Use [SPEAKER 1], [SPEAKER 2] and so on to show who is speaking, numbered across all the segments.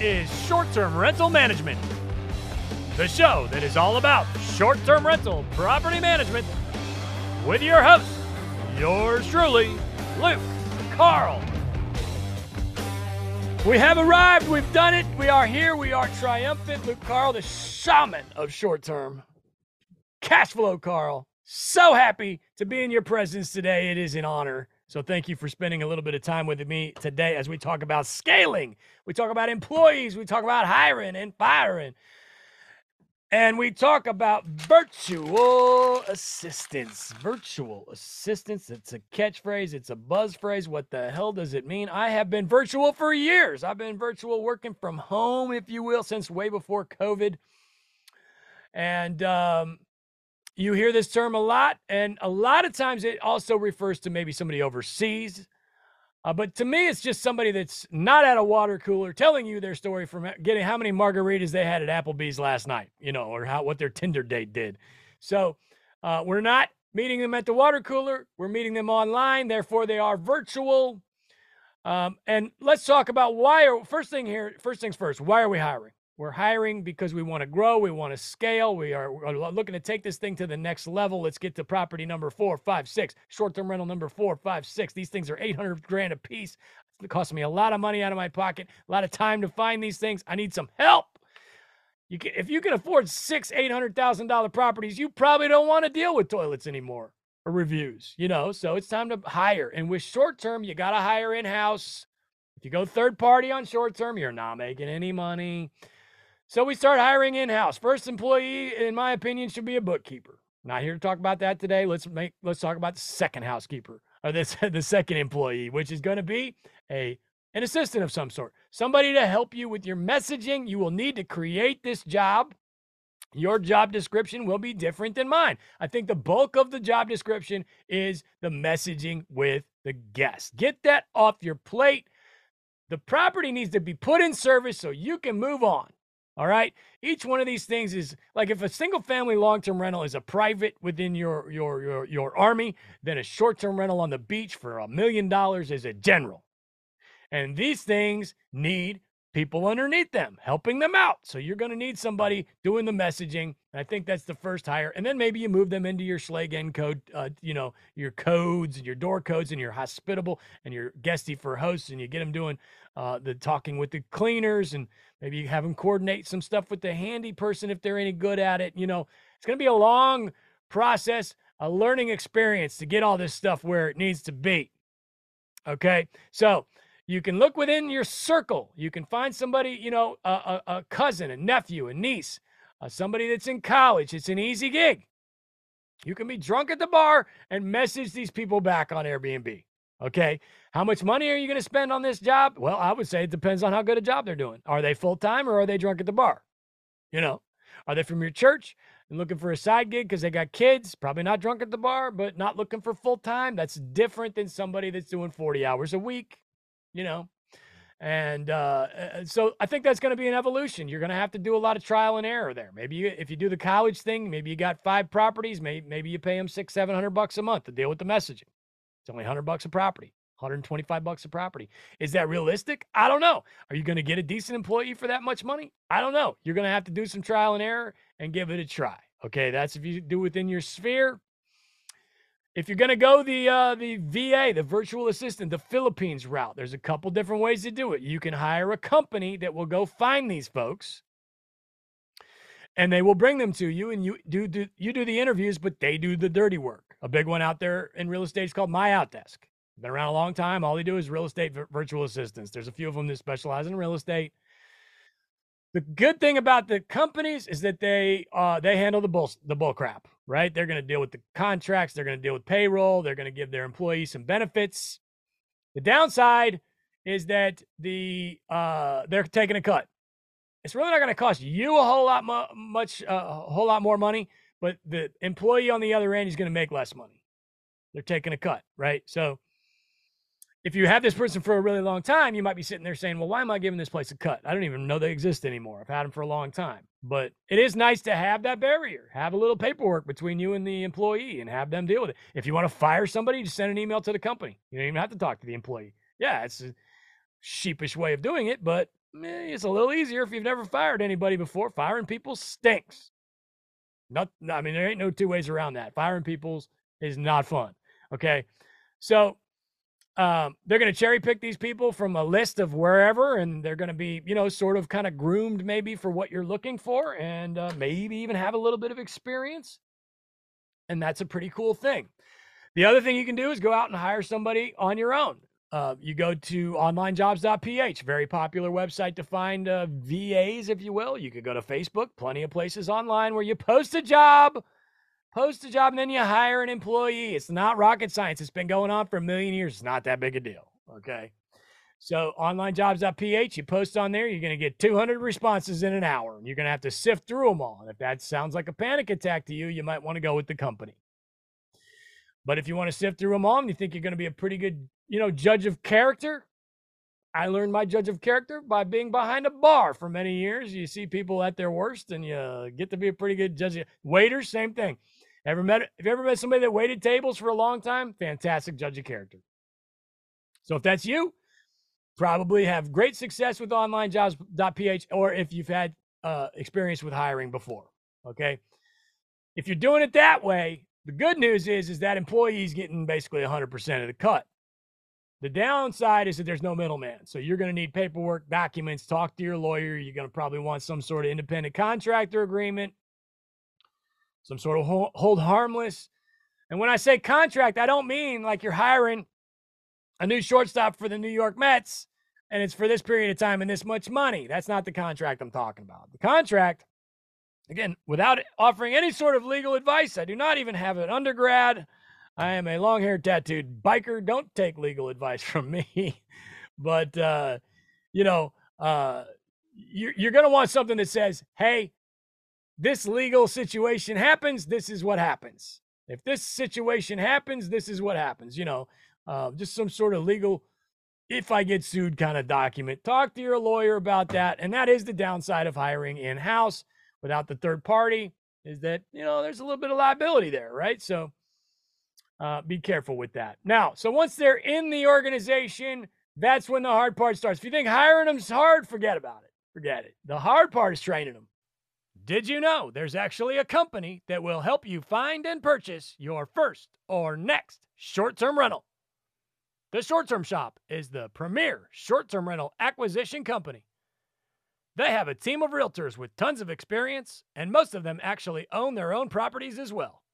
[SPEAKER 1] is Short Term Rental Management, the show that is all about short term rental property management with your host, yours truly, Luke Carl. We have arrived. We've done it. We are here. We are triumphant. Luke Carl, the shaman of short term. Cash flow, Carl. So happy to be in your presence today. It is an honor. So thank you for spending a little bit of time with me today as we talk about scaling. We talk about employees. We talk about hiring and firing. And we talk about virtual assistants. Virtual assistants. It's a catchphrase, it's a buzz phrase. What the hell does it mean? I have been virtual for years. I've been virtual working from home, if you will, since way before COVID. And um, you hear this term a lot, and a lot of times it also refers to maybe somebody overseas. Uh, but to me, it's just somebody that's not at a water cooler telling you their story from getting how many margaritas they had at Applebee's last night, you know, or how what their Tinder date did. So uh, we're not meeting them at the water cooler. We're meeting them online. Therefore, they are virtual. Um, and let's talk about why. Are, first thing here, first things first. Why are we hiring? We're hiring because we want to grow, we want to scale, we are looking to take this thing to the next level. Let's get to property number four, five, six, short term rental number four, five, six. These things are 800 grand a piece. It costs me a lot of money out of my pocket, a lot of time to find these things. I need some help. You can, if you can afford six, eight hundred thousand dollar properties, you probably don't want to deal with toilets anymore or reviews, you know. So it's time to hire. And with short term, you got to hire in house. If you go third party on short term, you're not making any money. So we start hiring in house. First employee, in my opinion, should be a bookkeeper. Not here to talk about that today. Let's make let's talk about the second housekeeper or this the second employee, which is going to be a an assistant of some sort. Somebody to help you with your messaging. You will need to create this job. Your job description will be different than mine. I think the bulk of the job description is the messaging with the guest. Get that off your plate. The property needs to be put in service so you can move on. All right. Each one of these things is like if a single family long term rental is a private within your your your your army, then a short term rental on the beach for a million dollars is a general. And these things need people underneath them helping them out. So you're going to need somebody doing the messaging. And I think that's the first hire. And then maybe you move them into your Schlage code, uh, you know, your codes and your door codes and you're hospitable and you're Guesty for hosts and you get them doing uh, the talking with the cleaners and maybe you have them coordinate some stuff with the handy person if they're any good at it. You know, it's going to be a long process, a learning experience to get all this stuff where it needs to be. Okay. So, you can look within your circle. You can find somebody, you know, a, a, a cousin, a nephew, a niece, uh, somebody that's in college. It's an easy gig. You can be drunk at the bar and message these people back on Airbnb. Okay. How much money are you going to spend on this job? Well, I would say it depends on how good a job they're doing. Are they full time or are they drunk at the bar? You know, are they from your church and looking for a side gig because they got kids? Probably not drunk at the bar, but not looking for full time. That's different than somebody that's doing 40 hours a week you know. And uh, so I think that's going to be an evolution. You're going to have to do a lot of trial and error there. Maybe you, if you do the college thing, maybe you got five properties. Maybe, maybe you pay them six, seven hundred bucks a month to deal with the messaging. It's only hundred bucks a property, 125 bucks a property. Is that realistic? I don't know. Are you going to get a decent employee for that much money? I don't know. You're going to have to do some trial and error and give it a try. Okay, that's if you do within your sphere. If you're going to go the uh, the VA, the virtual assistant, the Philippines route, there's a couple different ways to do it. You can hire a company that will go find these folks, and they will bring them to you, and you do, do you do the interviews, but they do the dirty work. A big one out there in real estate is called My Outdesk. Been around a long time. All they do is real estate virtual assistants. There's a few of them that specialize in real estate. The good thing about the companies is that they uh, they handle the bull the bull crap, right? They're going to deal with the contracts, they're going to deal with payroll, they're going to give their employees some benefits. The downside is that the uh, they're taking a cut. It's really not going to cost you a whole lot mu- much uh, a whole lot more money, but the employee on the other end is going to make less money. They're taking a cut, right? So if you have this person for a really long time, you might be sitting there saying, well, why am I giving this place a cut? I don't even know they exist anymore. I've had them for a long time. But it is nice to have that barrier, have a little paperwork between you and the employee and have them deal with it. If you want to fire somebody, just send an email to the company. You don't even have to talk to the employee. Yeah, it's a sheepish way of doing it, but eh, it's a little easier if you've never fired anybody before. Firing people stinks. Not, I mean, there ain't no two ways around that. Firing people is not fun. Okay. So um, they're going to cherry pick these people from a list of wherever, and they're going to be, you know, sort of kind of groomed maybe for what you're looking for, and uh, maybe even have a little bit of experience. And that's a pretty cool thing. The other thing you can do is go out and hire somebody on your own. Uh, you go to onlinejobs.ph, very popular website to find uh, VAs, if you will. You could go to Facebook, plenty of places online where you post a job post a job and then you hire an employee. It's not rocket science. It's been going on for a million years. It's not that big a deal. Okay. So onlinejobs.ph, you post on there, you're going to get 200 responses in an hour. And you're going to have to sift through them all. And if that sounds like a panic attack to you, you might want to go with the company. But if you want to sift through them all and you think you're going to be a pretty good, you know, judge of character, I learned my judge of character by being behind a bar for many years. You see people at their worst and you get to be a pretty good judge. Waiters, same thing. Ever met? Have you ever met somebody that waited tables for a long time? Fantastic judge of character. So if that's you, probably have great success with onlinejobs.ph, or if you've had uh, experience with hiring before. Okay. If you're doing it that way, the good news is is that employee's getting basically 100% of the cut. The downside is that there's no middleman. So you're going to need paperwork, documents, talk to your lawyer. You're going to probably want some sort of independent contractor agreement some sort of hold harmless. And when I say contract, I don't mean like you're hiring a new shortstop for the New York Mets and it's for this period of time and this much money. That's not the contract I'm talking about. The contract, again, without offering any sort of legal advice, I do not even have an undergrad. I am a long haired tattooed biker. Don't take legal advice from me. but, uh, you know, uh, you're, you're going to want something that says, hey, this legal situation happens, this is what happens. If this situation happens, this is what happens. You know, uh, just some sort of legal, if I get sued kind of document. Talk to your lawyer about that. And that is the downside of hiring in house without the third party, is that, you know, there's a little bit of liability there, right? So uh, be careful with that. Now, so once they're in the organization, that's when the hard part starts. If you think hiring them's hard, forget about it. Forget it. The hard part is training them. Did you know there's actually a company that will help you find and purchase your first or next short term rental? The Short Term Shop is the premier short term rental acquisition company. They have a team of realtors with tons of experience, and most of them actually own their own properties as well.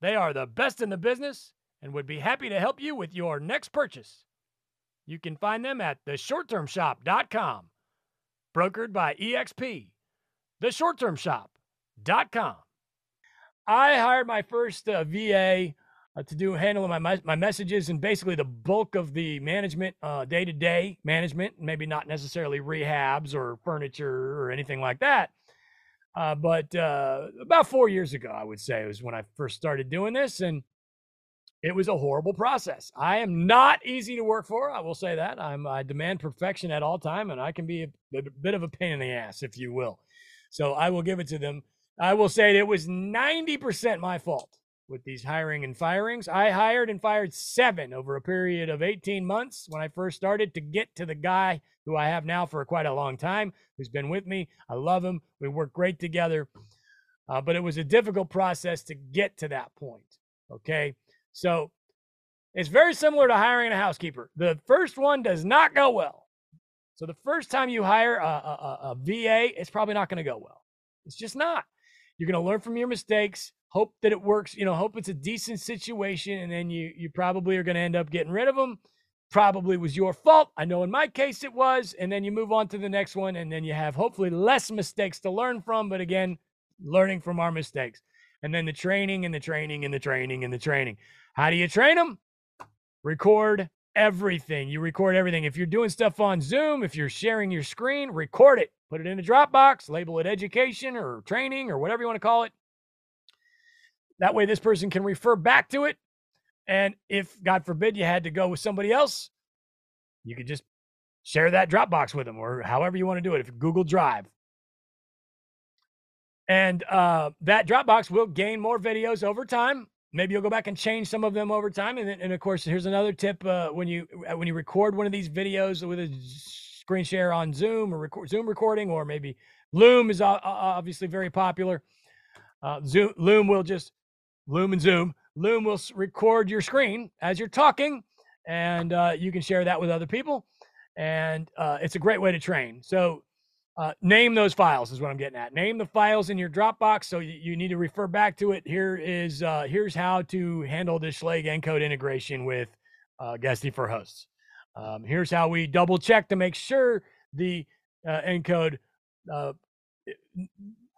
[SPEAKER 1] They are the best in the business and would be happy to help you with your next purchase. You can find them at theshorttermshop.com, brokered by EXP theshorttermshop.com. I hired my first uh, VA uh, to do handling my my messages and basically the bulk of the management, day to day management, maybe not necessarily rehabs or furniture or anything like that. Uh, but uh, about four years ago, I would say, was when I first started doing this, and it was a horrible process. I am not easy to work for. I will say that. I'm I demand perfection at all time, and I can be a, a bit of a pain in the ass, if you will. So I will give it to them. I will say it was 90% my fault with these hiring and firings. I hired and fired seven over a period of 18 months when I first started to get to the guy who I have now for quite a long time, who's been with me. I love him. We work great together. Uh, but it was a difficult process to get to that point. Okay. So it's very similar to hiring a housekeeper. The first one does not go well. So the first time you hire a, a, a VA, it's probably not going to go well. It's just not. You're going to learn from your mistakes. Hope that it works. You know, hope it's a decent situation, and then you you probably are going to end up getting rid of them. Probably was your fault. I know in my case it was, and then you move on to the next one, and then you have hopefully less mistakes to learn from. But again, learning from our mistakes, and then the training and the training and the training and the training. How do you train them? Record everything. You record everything. If you're doing stuff on Zoom, if you're sharing your screen, record it, put it in a Dropbox, label it education or training or whatever you want to call it. That way, this person can refer back to it. And if, God forbid, you had to go with somebody else, you could just share that Dropbox with them or however you want to do it. If Google Drive. And uh, that Dropbox will gain more videos over time maybe you'll go back and change some of them over time and, then, and of course here's another tip uh, when you uh, when you record one of these videos with a screen share on Zoom or record, Zoom recording, or maybe Loom is obviously very popular. Uh, Zoom, Loom will just Loom and Zoom. Loom will record your screen as you're talking, and uh, you can share that with other people. And uh, it's a great way to train. So uh, name those files is what I'm getting at. Name the files in your Dropbox. So you, you need to refer back to it. Here is uh, here's how to handle the Schlage encode integration with uh, Guesty for hosts. Um, here's how we double check to make sure the uh, encode uh,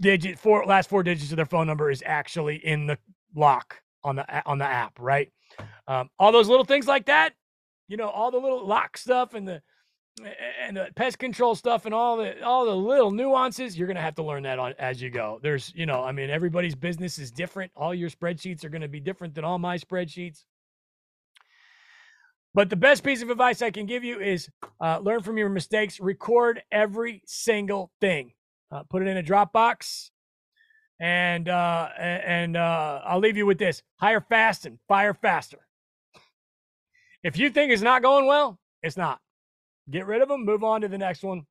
[SPEAKER 1] digit four last four digits of their phone number is actually in the lock on the on the app, right? Um, all those little things like that, you know, all the little lock stuff and the and the pest control stuff and all the all the little nuances you're going to have to learn that on as you go. There's you know i mean everybody's business is different. All your spreadsheets are going to be different than all my spreadsheets. But the best piece of advice i can give you is uh, learn from your mistakes. Record every single thing. Uh, put it in a dropbox. And uh, and uh, i'll leave you with this. Hire fast and fire faster. If you think it's not going well it's not Get rid of them, move on to the next one,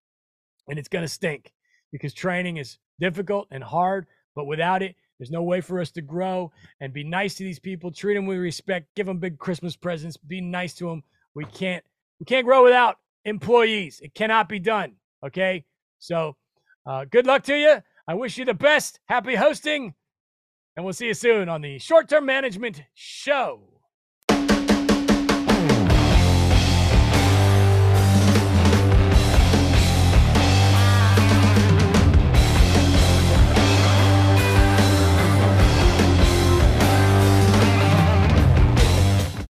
[SPEAKER 1] and it's going to stink because training is difficult and hard. But without it, there's no way for us to grow and be nice to these people. Treat them with respect. Give them big Christmas presents. Be nice to them. We can't we can't grow without employees. It cannot be done. Okay, so uh, good luck to you. I wish you the best. Happy hosting, and we'll see you soon on the Short Term Management Show.